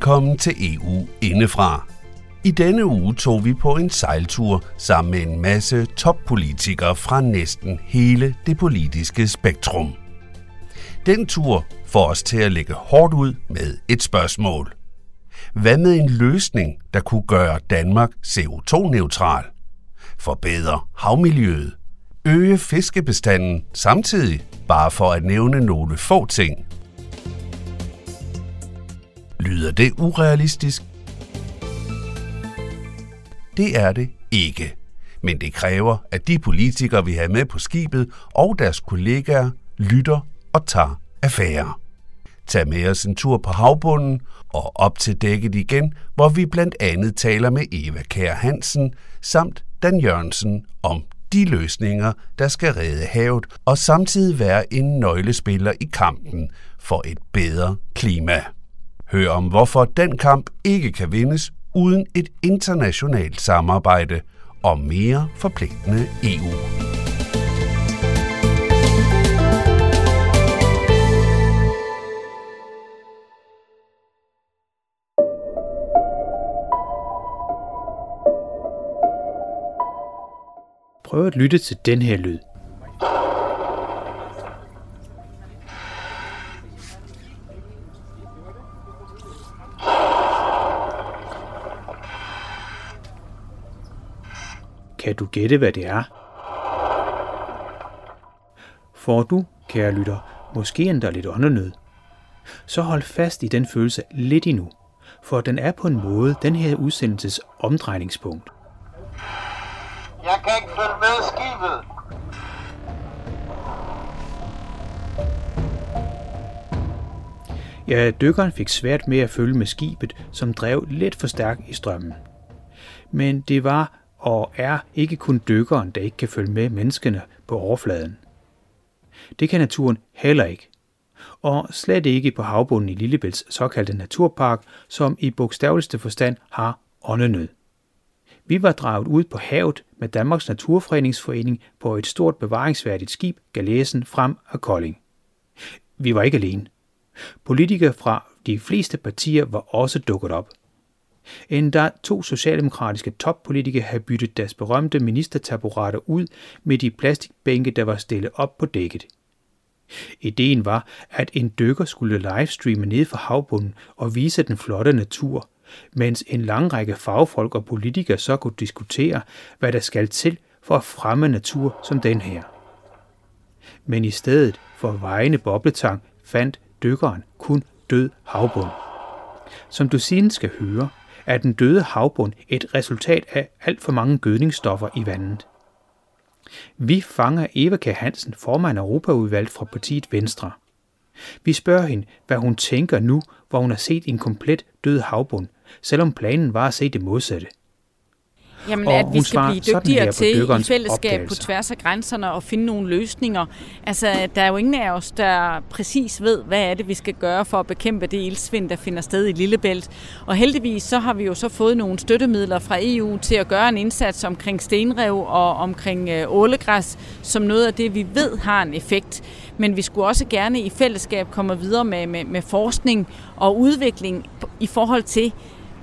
velkommen til EU indefra. I denne uge tog vi på en sejltur sammen med en masse toppolitikere fra næsten hele det politiske spektrum. Den tur får os til at lægge hårdt ud med et spørgsmål. Hvad med en løsning, der kunne gøre Danmark CO2-neutral? Forbedre havmiljøet? Øge fiskebestanden samtidig, bare for at nævne nogle få ting – Lyder det urealistisk? Det er det ikke. Men det kræver, at de politikere, vi har med på skibet, og deres kollegaer lytter og tager affære. Tag med os en tur på havbunden og op til dækket igen, hvor vi blandt andet taler med Eva Kær Hansen samt Dan Jørgensen om de løsninger, der skal redde havet og samtidig være en nøglespiller i kampen for et bedre klima. Hør om, hvorfor den kamp ikke kan vindes uden et internationalt samarbejde og mere forpligtende EU. Prøv at lytte til den her lyd. Kan du gætte, hvad det er? Får du, kære lytter, måske endda lidt åndenød? Så hold fast i den følelse lidt endnu, for den er på en måde den her udsendelses omdrejningspunkt. Jeg kan ikke følge med skibet. Ja, dykkeren fik svært med at følge med skibet, som drev lidt for stærkt i strømmen. Men det var og er ikke kun dykkeren, der ikke kan følge med menneskene på overfladen. Det kan naturen heller ikke. Og slet ikke på havbunden i Lillebælts såkaldte naturpark, som i bogstaveligste forstand har åndenød. Vi var draget ud på havet med Danmarks Naturfredningsforening på et stort bevaringsværdigt skib, Galæsen, frem af Kolding. Vi var ikke alene. Politikere fra de fleste partier var også dukket op – Endda to socialdemokratiske toppolitikere havde byttet deres berømte ministertaburetter ud med de plastikbænke, der var stillet op på dækket. Ideen var, at en dykker skulle livestreame ned fra havbunden og vise den flotte natur, mens en lang række fagfolk og politikere så kunne diskutere, hvad der skal til for at fremme natur som den her. Men i stedet for vejende bobletang fandt dykkeren kun død havbund. Som du siden skal høre, er den døde havbund et resultat af alt for mange gødningsstoffer i vandet. Vi fanger Eva K. Hansen, formand af Europaudvalget fra partiet Venstre. Vi spørger hende, hvad hun tænker nu, hvor hun har set en komplet død havbund, selvom planen var at se det modsatte. Jamen, og at vi skal blive dygtigere til i fællesskab opdagelser. på tværs af grænserne og finde nogle løsninger. Altså, der er jo ingen af os, der præcis ved, hvad er det, vi skal gøre for at bekæmpe det ildsvind, der finder sted i Lillebælt. Og heldigvis så har vi jo så fået nogle støttemidler fra EU til at gøre en indsats omkring stenrev og omkring øh, ålegræs, som noget af det, vi ved har en effekt. Men vi skulle også gerne i fællesskab komme videre med, med, med forskning og udvikling i forhold til,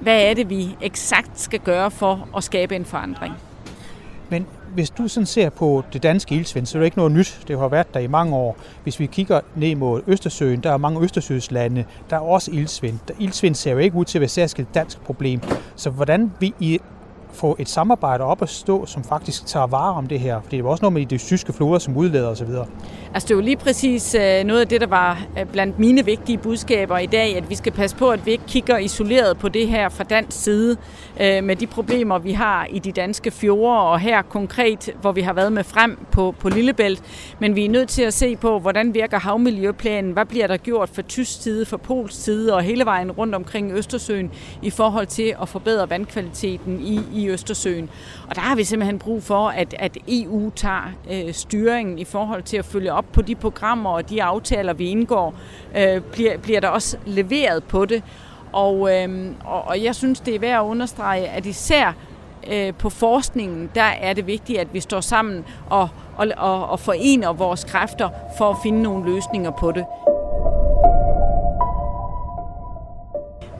hvad er det, vi eksakt skal gøre for at skabe en forandring. Men hvis du sådan ser på det danske ildsvind, så er det ikke noget nyt. Det har været der i mange år. Hvis vi kigger ned mod Østersøen, der er mange Østersøslande, der er også ildsvind. Ildsvind ser jo ikke ud til at være særskilt dansk problem. Så hvordan vi i få et samarbejde op at stå, som faktisk tager vare om det her? Fordi det var også noget med de tyske floder, som udleder osv. Altså det var lige præcis øh, noget af det, der var øh, blandt mine vigtige budskaber i dag, at vi skal passe på, at vi ikke kigger isoleret på det her fra dansk side øh, med de problemer, vi har i de danske fjorde, og her konkret, hvor vi har været med frem på, på Lillebælt. Men vi er nødt til at se på, hvordan virker havmiljøplanen, hvad bliver der gjort for tysk side, for pols side og hele vejen rundt omkring Østersøen i forhold til at forbedre vandkvaliteten i, i Østersøen. Og der har vi simpelthen brug for, at, at EU tager øh, styringen i forhold til at følge op på de programmer og de aftaler, vi indgår. Øh, bliver, bliver der også leveret på det? Og, øh, og, og jeg synes, det er værd at understrege, at især øh, på forskningen, der er det vigtigt, at vi står sammen og, og, og, og forener vores kræfter for at finde nogle løsninger på det.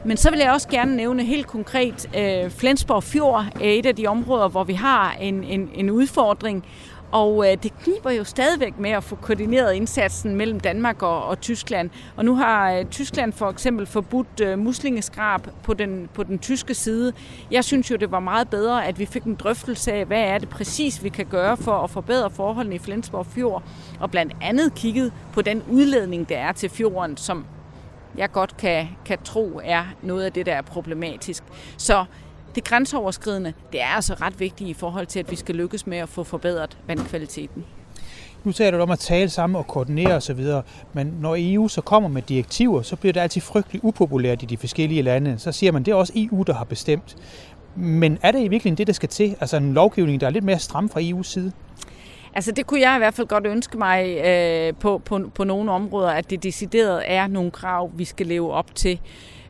Men så vil jeg også gerne nævne helt konkret, øh, Flensborg Fjord er et af de områder, hvor vi har en, en, en udfordring, og øh, det kniber jo stadigvæk med at få koordineret indsatsen mellem Danmark og, og Tyskland. Og nu har øh, Tyskland for eksempel forbudt øh, muslingeskrab på den, på den tyske side. Jeg synes jo, det var meget bedre, at vi fik en drøftelse af, hvad er det præcis, vi kan gøre for at forbedre forholdene i Flensborg Fjord. Og blandt andet kigget på den udledning, der er til fjorden, som jeg godt kan, kan tro er noget af det, der er problematisk. Så det grænseoverskridende, det er altså ret vigtigt i forhold til, at vi skal lykkes med at få forbedret vandkvaliteten. Nu taler du om at tale sammen og koordinere osv., men når EU så kommer med direktiver, så bliver det altid frygtelig upopulært i de forskellige lande. Så siger man, det er også EU, der har bestemt. Men er det i virkeligheden det, der skal til? Altså en lovgivning, der er lidt mere stram fra EU's side? Altså det kunne jeg i hvert fald godt ønske mig øh, på, på, på nogle områder, at det decideret er nogle krav, vi skal leve op til.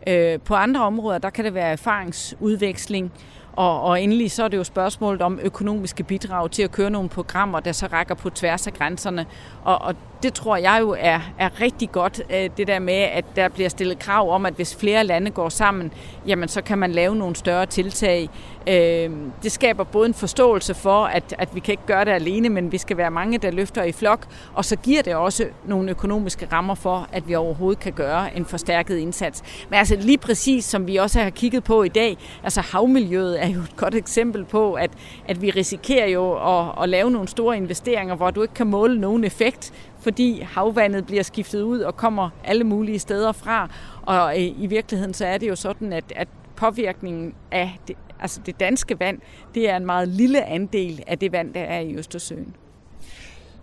Øh, på andre områder, der kan det være erfaringsudveksling, og, og endelig så er det jo spørgsmålet om økonomiske bidrag til at køre nogle programmer, der så rækker på tværs af grænserne. Og, og det tror jeg jo er, er rigtig godt, øh, det der med, at der bliver stillet krav om, at hvis flere lande går sammen, jamen så kan man lave nogle større tiltag. Øh, det skaber både en forståelse for, at, at vi kan ikke gøre det alene, men vi skal være mange, der løfter i flok, og så giver det også nogle økonomiske rammer for, at vi overhovedet kan gøre en forstærket indsats. Men altså lige præcis, som vi også har kigget på i dag, altså havmiljøet er jo et godt eksempel på, at, at vi risikerer jo at, at lave nogle store investeringer, hvor du ikke kan måle nogen effekt, fordi havvandet bliver skiftet ud og kommer alle mulige steder fra. Og øh, i virkeligheden så er det jo sådan, at, at påvirkningen af det, altså det danske vand, det er en meget lille andel af det vand, der er i Østersøen.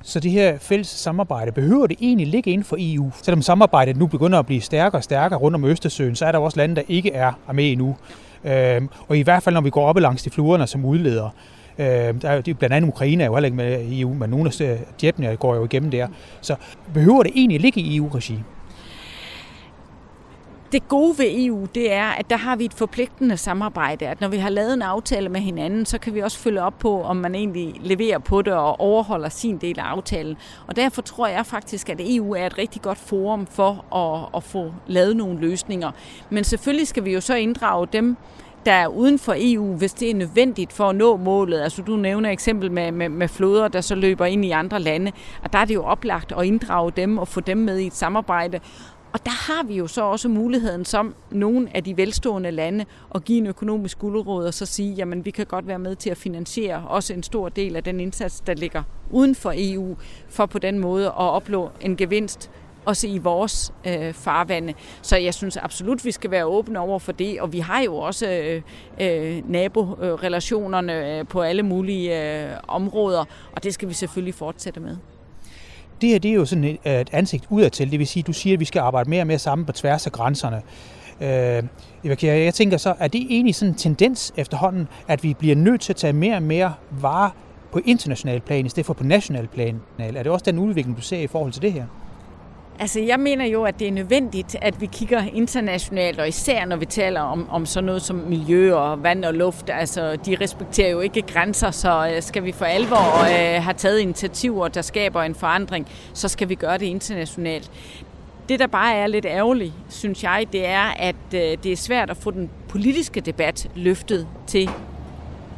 Så det her fælles samarbejde, behøver det egentlig ligge inden for EU? Selvom samarbejdet nu begynder at blive stærkere og stærkere rundt om Østersøen, så er der også lande, der ikke er med endnu. Øhm, og i hvert fald, når vi går op langs de fluerne som udleder. Øh, der er, blandt andet Ukraine er jo heller ikke med i EU, men nogle af jetene går jo igennem der. Så behøver det egentlig ligge i EU-regi? Det gode ved EU, det er, at der har vi et forpligtende samarbejde. At når vi har lavet en aftale med hinanden, så kan vi også følge op på, om man egentlig leverer på det og overholder sin del af aftalen. Og derfor tror jeg faktisk, at EU er et rigtig godt forum for at, at få lavet nogle løsninger. Men selvfølgelig skal vi jo så inddrage dem, der er uden for EU, hvis det er nødvendigt for at nå målet. Altså du nævner eksempel med, med, med floder, der så løber ind i andre lande, og der er det jo oplagt at inddrage dem og få dem med i et samarbejde. Og der har vi jo så også muligheden som nogle af de velstående lande at give en økonomisk guldråd og så sige, jamen vi kan godt være med til at finansiere også en stor del af den indsats, der ligger uden for EU, for på den måde at opnå en gevinst også i vores øh, farvande. Så jeg synes absolut, vi skal være åbne over for det, og vi har jo også øh, øh, naborelationerne øh, på alle mulige øh, områder, og det skal vi selvfølgelig fortsætte med. Det her det er jo sådan et, et ansigt udadtil, det vil sige, du siger, at vi skal arbejde mere og mere sammen på tværs af grænserne. Øh, jeg tænker så, er det egentlig sådan en tendens efterhånden, at vi bliver nødt til at tage mere og mere varer på international plan, i stedet for på national plan? Er det også den udvikling, du ser i forhold til det her? Altså, jeg mener jo, at det er nødvendigt, at vi kigger internationalt, og især når vi taler om, om sådan noget som miljø og vand og luft. Altså, de respekterer jo ikke grænser, så øh, skal vi for alvor øh, have taget initiativer, der skaber en forandring, så skal vi gøre det internationalt. Det, der bare er lidt ærgerligt, synes jeg, det er, at øh, det er svært at få den politiske debat løftet til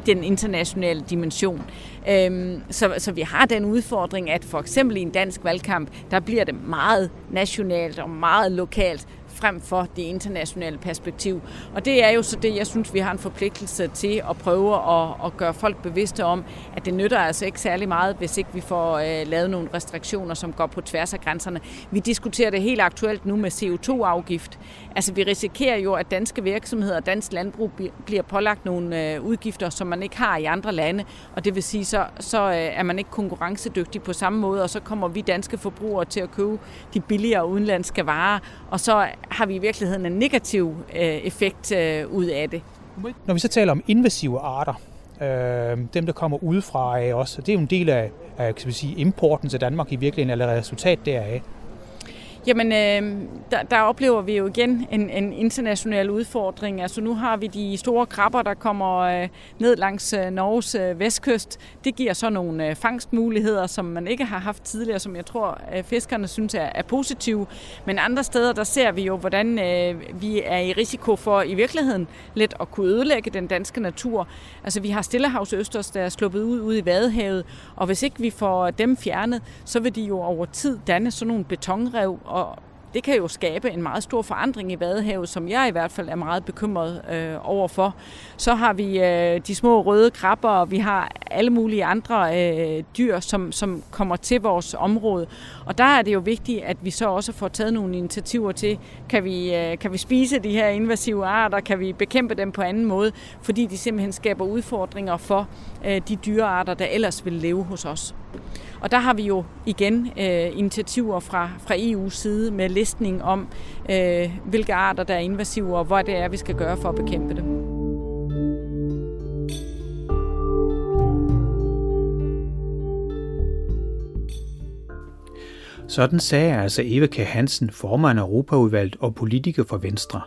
den internationale dimension. Øhm, så, så vi har den udfordring, at for eksempel i en dansk valgkamp, der bliver det meget nationalt og meget lokalt frem for det internationale perspektiv. Og det er jo så det, jeg synes, vi har en forpligtelse til at prøve at, at gøre folk bevidste om, at det nytter altså ikke særlig meget, hvis ikke vi får øh, lavet nogle restriktioner, som går på tværs af grænserne. Vi diskuterer det helt aktuelt nu med CO2-afgift. Altså vi risikerer jo, at danske virksomheder og dansk landbrug bliver pålagt nogle øh, udgifter, som man ikke har i andre lande, og det vil sige, så, så øh, er man ikke konkurrencedygtig på samme måde, og så kommer vi danske forbrugere til at købe de billigere udenlandske varer, og så har vi i virkeligheden en negativ øh, effekt øh, ud af det. Når vi så taler om invasive arter, øh, dem der kommer udefra af os, det er jo en del af, af kan vi sige, importen til Danmark i virkeligheden, eller resultat deraf. Jamen, øh, der, der oplever vi jo igen en, en international udfordring. Altså nu har vi de store krabber, der kommer øh, ned langs øh, Norges øh, vestkyst. Det giver så nogle øh, fangstmuligheder, som man ikke har haft tidligere, som jeg tror, øh, fiskerne synes er, er positive. Men andre steder, der ser vi jo, hvordan øh, vi er i risiko for i virkeligheden lidt at kunne ødelægge den danske natur. Altså vi har Stillehavsøsters, der er sluppet ud ude i Vadehavet, og hvis ikke vi får dem fjernet, så vil de jo over tid danne sådan nogle betonrev, og det kan jo skabe en meget stor forandring i Vadehavet, som jeg i hvert fald er meget bekymret øh, overfor. Så har vi øh, de små røde krabber, og vi har alle mulige andre øh, dyr, som, som kommer til vores område. Og der er det jo vigtigt, at vi så også får taget nogle initiativer til, kan vi, øh, kan vi spise de her invasive arter, kan vi bekæmpe dem på anden måde, fordi de simpelthen skaber udfordringer for øh, de dyrearter, der ellers vil leve hos os. Og der har vi jo igen øh, initiativer fra, fra EU's side med listning om, øh, hvilke arter der er invasive, og hvad det er, vi skal gøre for at bekæmpe dem. Sådan sagde altså Eva K. Hansen, formand af Europaudvalget og politiker for Venstre.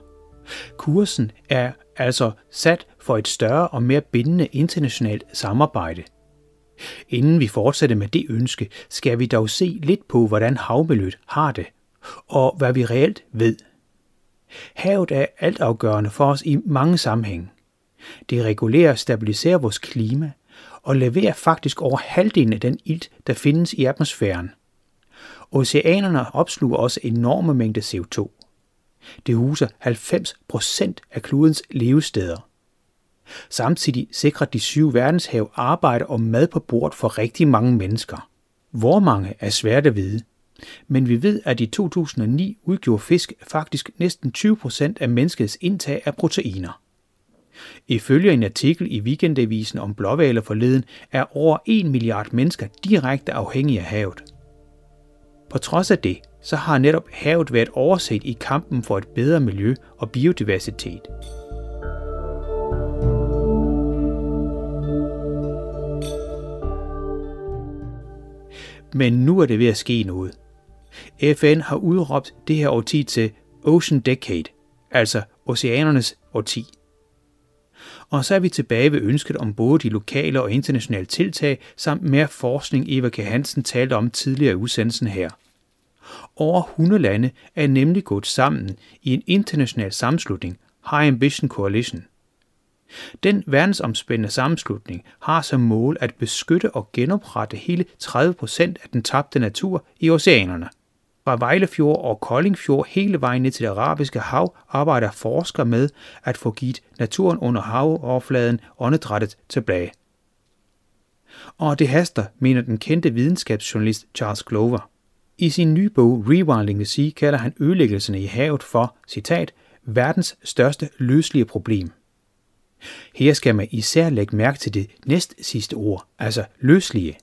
Kursen er altså sat for et større og mere bindende internationalt samarbejde – Inden vi fortsætter med det ønske, skal vi dog se lidt på, hvordan havmiljøet har det, og hvad vi reelt ved. Havet er altafgørende for os i mange sammenhænge. Det regulerer og stabiliserer vores klima, og leverer faktisk over halvdelen af den ilt, der findes i atmosfæren. Oceanerne opsluger også enorme mængder CO2. Det huser 90 procent af klodens levesteder. Samtidig sikrer de syv verdenshav arbejde og mad på bord for rigtig mange mennesker. Hvor mange er svært at vide. Men vi ved, at i 2009 udgjorde fisk faktisk næsten 20% af menneskets indtag af proteiner. Ifølge en artikel i Weekendavisen om blåvaler forleden, er over 1 milliard mennesker direkte afhængige af havet. På trods af det, så har netop havet været overset i kampen for et bedre miljø og biodiversitet. Men nu er det ved at ske noget. FN har udråbt det her årti til Ocean Decade, altså oceanernes årti. Og så er vi tilbage ved ønsket om både de lokale og internationale tiltag, samt mere forskning Eva K. Hansen talte om tidligere i udsendelsen her. Over 100 lande er nemlig gået sammen i en international sammenslutning, High Ambition Coalition. Den verdensomspændende sammenslutning har som mål at beskytte og genoprette hele 30 procent af den tabte natur i oceanerne. Fra Vejlefjord og Koldingfjord hele vejen ned til det arabiske hav arbejder forskere med at få givet naturen under havoverfladen åndedrættet tilbage. Og det haster, mener den kendte videnskabsjournalist Charles Glover. I sin nye bog Rewilding the Sea kalder han ødelæggelserne i havet for, citat, verdens største løslige problem. Her skal man især lægge mærke til det næst sidste ord, altså løslige.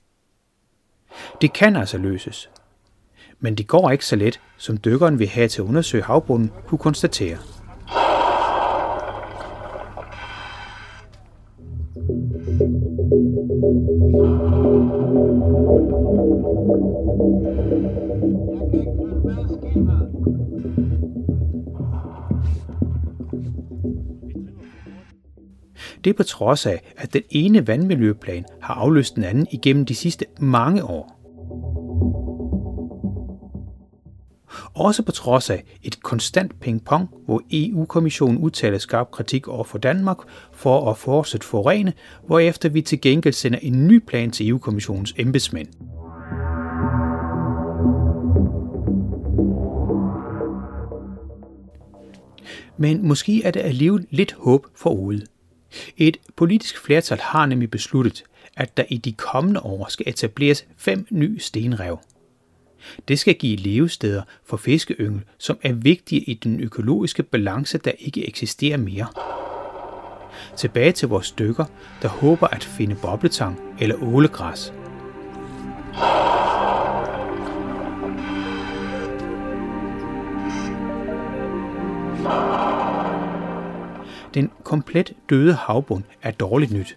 Det kan altså løses. Men det går ikke så let, som dykkeren vil have til at undersøge havbunden kunne konstatere. Det er på trods af, at den ene vandmiljøplan har afløst den anden igennem de sidste mange år. Også på trods af et konstant pingpong, hvor EU-kommissionen udtaler skarp kritik over for Danmark for at fortsætte forurene, hvorefter vi til gengæld sender en ny plan til EU-kommissionens embedsmænd. Men måske er der alligevel lidt håb forude. Et politisk flertal har nemlig besluttet, at der i de kommende år skal etableres fem nye stenrev. Det skal give levesteder for fiskeyngel, som er vigtige i den økologiske balance, der ikke eksisterer mere. Tilbage til vores dykker, der håber at finde bobletang eller ålegræs. Den komplet døde havbund er dårligt nyt.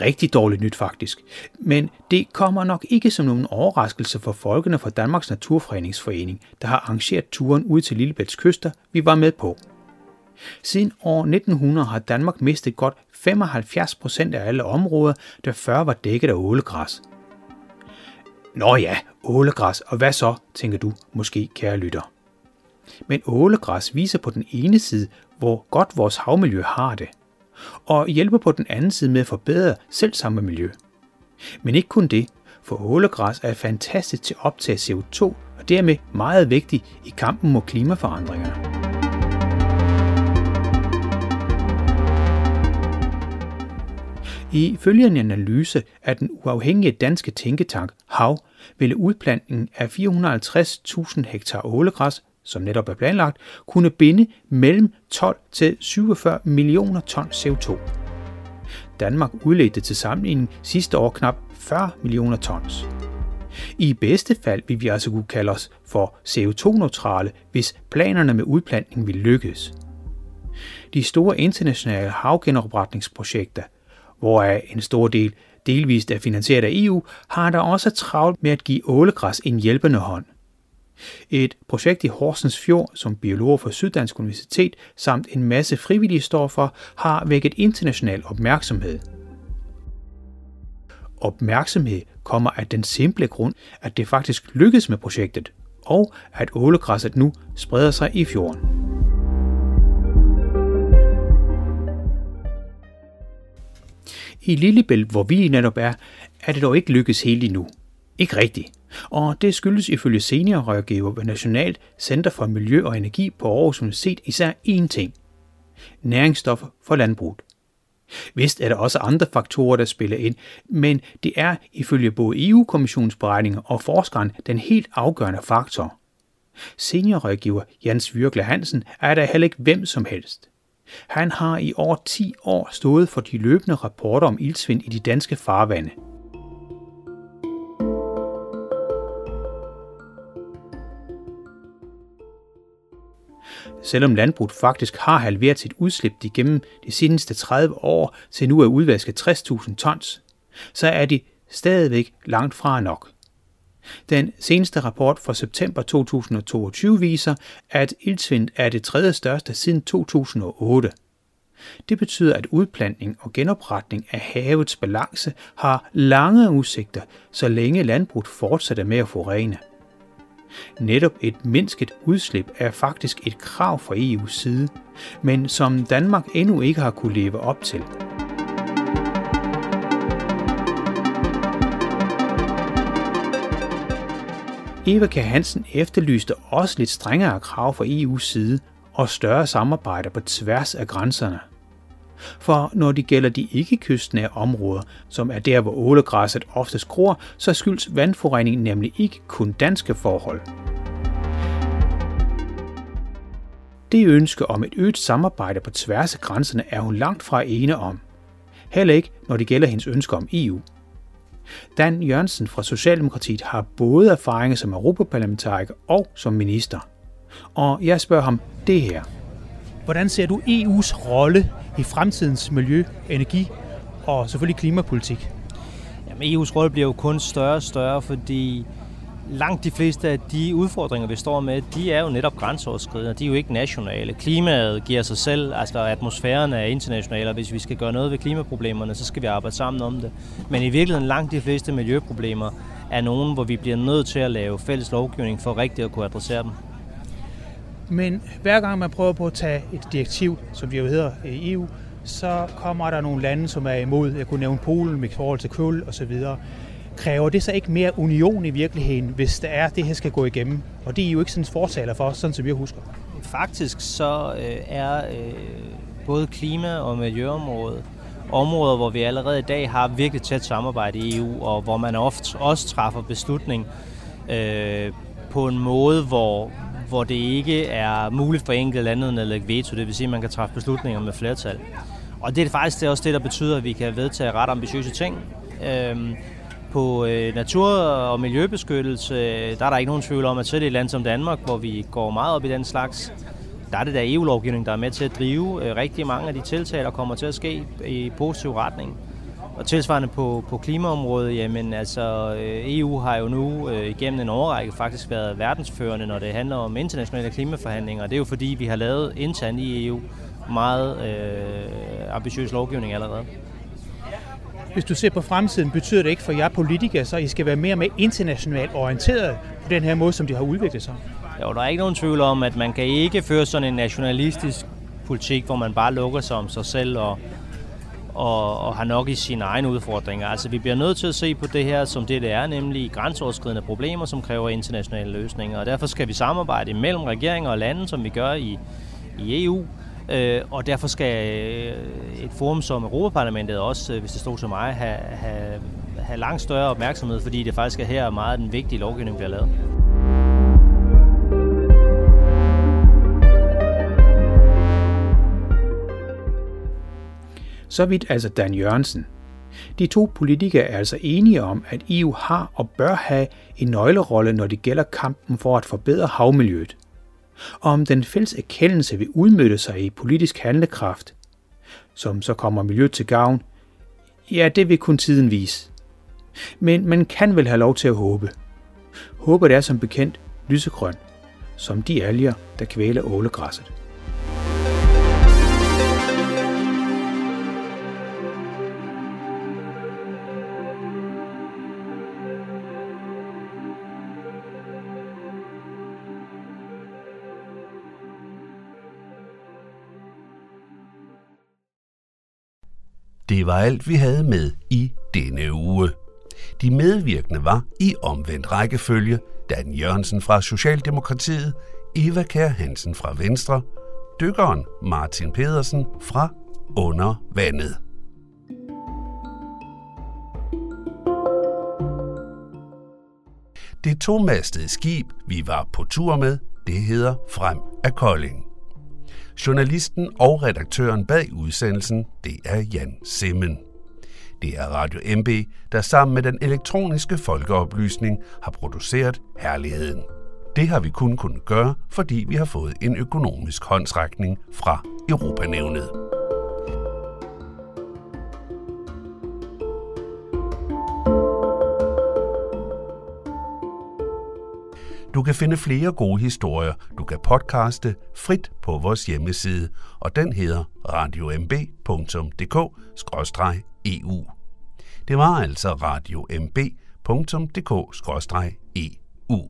Rigtig dårligt nyt faktisk. Men det kommer nok ikke som nogen overraskelse for folkene fra Danmarks Naturfredningsforening, der har arrangeret turen ud til Lillebælts kyster, vi var med på. Siden år 1900 har Danmark mistet godt 75 procent af alle områder, der før var dækket af ålegræs. Nå ja, ålegræs, og hvad så, tænker du måske, kære lytter. Men ålegræs viser på den ene side, hvor godt vores havmiljø har det, og hjælper på den anden side med at forbedre selv samme miljø. Men ikke kun det, for ålegræs er fantastisk til at optage CO2 og dermed meget vigtig i kampen mod klimaforandringerne. Ifølge en analyse af den uafhængige danske tænketank HAV ville udplantningen af 450.000 hektar ålegræs, som netop er planlagt, kunne binde mellem 12 til 47 millioner ton CO2. Danmark udledte til sammenligning sidste år knap 40 millioner tons. I bedste fald vil vi altså kunne kalde os for CO2-neutrale, hvis planerne med udplantning vil lykkes. De store internationale havgenopretningsprojekter hvoraf en stor del delvist er finansieret af EU, har der også travlt med at give ålegræs en hjælpende hånd. Et projekt i Horsens Fjord, som biologer fra Syddansk Universitet samt en masse frivillige står for, har vækket international opmærksomhed. Opmærksomhed kommer af den simple grund, at det faktisk lykkedes med projektet, og at ålegræsset nu spreder sig i fjorden. I Lillebælt, hvor vi netop er, er det dog ikke lykkes helt endnu. Ikke rigtigt. Og det skyldes ifølge seniorrådgiver ved Nationalt Center for Miljø og Energi på Aarhus Universitet især én ting. Næringsstoffer for landbruget. Vist er der også andre faktorer, der spiller ind, men det er ifølge både EU-kommissionens beregninger og forskeren den helt afgørende faktor. Seniorrådgiver Jens Virkle Hansen er der heller ikke hvem som helst. Han har i over 10 år stået for de løbende rapporter om ildsvind i de danske farvande. Selvom landbruget faktisk har halveret sit udslip igennem de seneste 30 år til nu at udvaske 60.000 tons, så er de stadigvæk langt fra nok. Den seneste rapport fra september 2022 viser, at ildsvind er det tredje største siden 2008. Det betyder, at udplantning og genopretning af havets balance har lange udsigter, så længe landbruget fortsætter med at forurene. Netop et mindsket udslip er faktisk et krav fra EU's side, men som Danmark endnu ikke har kunne leve op til. Eva K. Hansen efterlyste også lidt strengere krav fra EU's side og større samarbejde på tværs af grænserne. For når det gælder de ikke-kystnære områder, som er der, hvor ålegræsset oftest gror, så skyldes vandforurening nemlig ikke kun danske forhold. Det ønske om et øget samarbejde på tværs af grænserne er hun langt fra ene om. Heller ikke, når det gælder hendes ønske om EU – Dan Jørgensen fra Socialdemokratiet har både erfaringer som europaparlamentariker og som minister. Og jeg spørger ham det her. Hvordan ser du EU's rolle i fremtidens miljø, energi og selvfølgelig klimapolitik? Jamen, EU's rolle bliver jo kun større og større, fordi langt de fleste af de udfordringer, vi står med, de er jo netop grænseoverskridende. De er jo ikke nationale. Klimaet giver sig selv, altså atmosfæren er international, og hvis vi skal gøre noget ved klimaproblemerne, så skal vi arbejde sammen om det. Men i virkeligheden langt de fleste miljøproblemer er nogen, hvor vi bliver nødt til at lave fælles lovgivning for rigtigt at kunne adressere dem. Men hver gang man prøver på at tage et direktiv, som det jo hedder i EU, så kommer der nogle lande, som er imod. Jeg kunne nævne Polen med forhold til kul osv. Kræver det så ikke mere union i virkeligheden, hvis det er, det her skal gå igennem? Og det er jo ikke sådan fortaler for sådan som vi husker. Faktisk så øh, er øh, både klima- og miljøområdet områder, hvor vi allerede i dag har virkelig tæt samarbejde i EU, og hvor man ofte også træffer beslutning øh, på en måde, hvor, hvor det ikke er muligt for enkelte lande at lægge veto, det vil sige, at man kan træffe beslutninger med flertal. Og det er faktisk det er også det, der betyder, at vi kan vedtage ret ambitiøse ting. Øhm, på øh, natur- og miljøbeskyttelse, øh, der er der ikke nogen tvivl om, at selv i et land som Danmark, hvor vi går meget op i den slags, der er det der EU-lovgivning, der er med til at drive øh, rigtig mange af de tiltag, der kommer til at ske i positiv retning. Og tilsvarende på, på klimaområdet, jamen altså EU har jo nu øh, igennem en årrække faktisk været verdensførende, når det handler om internationale klimaforhandlinger. Det er jo fordi, vi har lavet internt i EU meget øh, ambitiøs lovgivning allerede. Hvis du ser på fremtiden, betyder det ikke for jer politikere, så I skal være mere med internationalt orienteret på den her måde, som de har udviklet sig? Jo, der er ikke nogen tvivl om, at man kan ikke føre sådan en nationalistisk politik, hvor man bare lukker sig om sig selv og, og, og har nok i sine egne udfordringer. Altså, vi bliver nødt til at se på det her som det, det er, nemlig grænseoverskridende problemer, som kræver internationale løsninger. Og derfor skal vi samarbejde mellem regeringer og lande, som vi gør i, i EU, Øh, og derfor skal øh, et forum som Europaparlamentet også, øh, hvis det stod til mig, have, have, have langt større opmærksomhed, fordi det faktisk er her meget den vigtige lovgivning bliver lavet. Så vidt altså Dan Jørgensen. De to politikere er altså enige om, at EU har og bør have en nøglerolle, når det gælder kampen for at forbedre havmiljøet og om den fælles erkendelse vil udmøde sig i politisk handlekraft, som så kommer miljøet til gavn, ja, det vil kun tiden vise. Men man kan vel have lov til at håbe. Håbet er som bekendt lysegrøn, som de alger, der kvæler ålegræsset. Det var alt, vi havde med i denne uge. De medvirkende var i omvendt rækkefølge Dan Jørgensen fra Socialdemokratiet, Eva Kær Hansen fra Venstre, dykkeren Martin Pedersen fra Under Vandet. Det tomastede skib, vi var på tur med, det hedder Frem af Kolding. Journalisten og redaktøren bag udsendelsen, det er Jan Simmen. Det er Radio MB, der sammen med den elektroniske folkeoplysning har produceret Herligheden. Det har vi kun kunnet gøre, fordi vi har fået en økonomisk håndsrækning fra Europanævnet. Du kan finde flere gode historier, du kan podcaste frit på vores hjemmeside, og den hedder radiomb.dk-eu. Det var altså radiomb.dk-eu.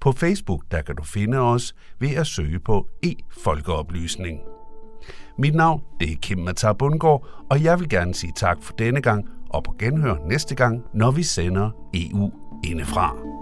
På Facebook der kan du finde os ved at søge på e-folkeoplysning. Mit navn det er Kim Matar Bundgaard, og jeg vil gerne sige tak for denne gang, og på genhør næste gang, når vi sender EU indefra.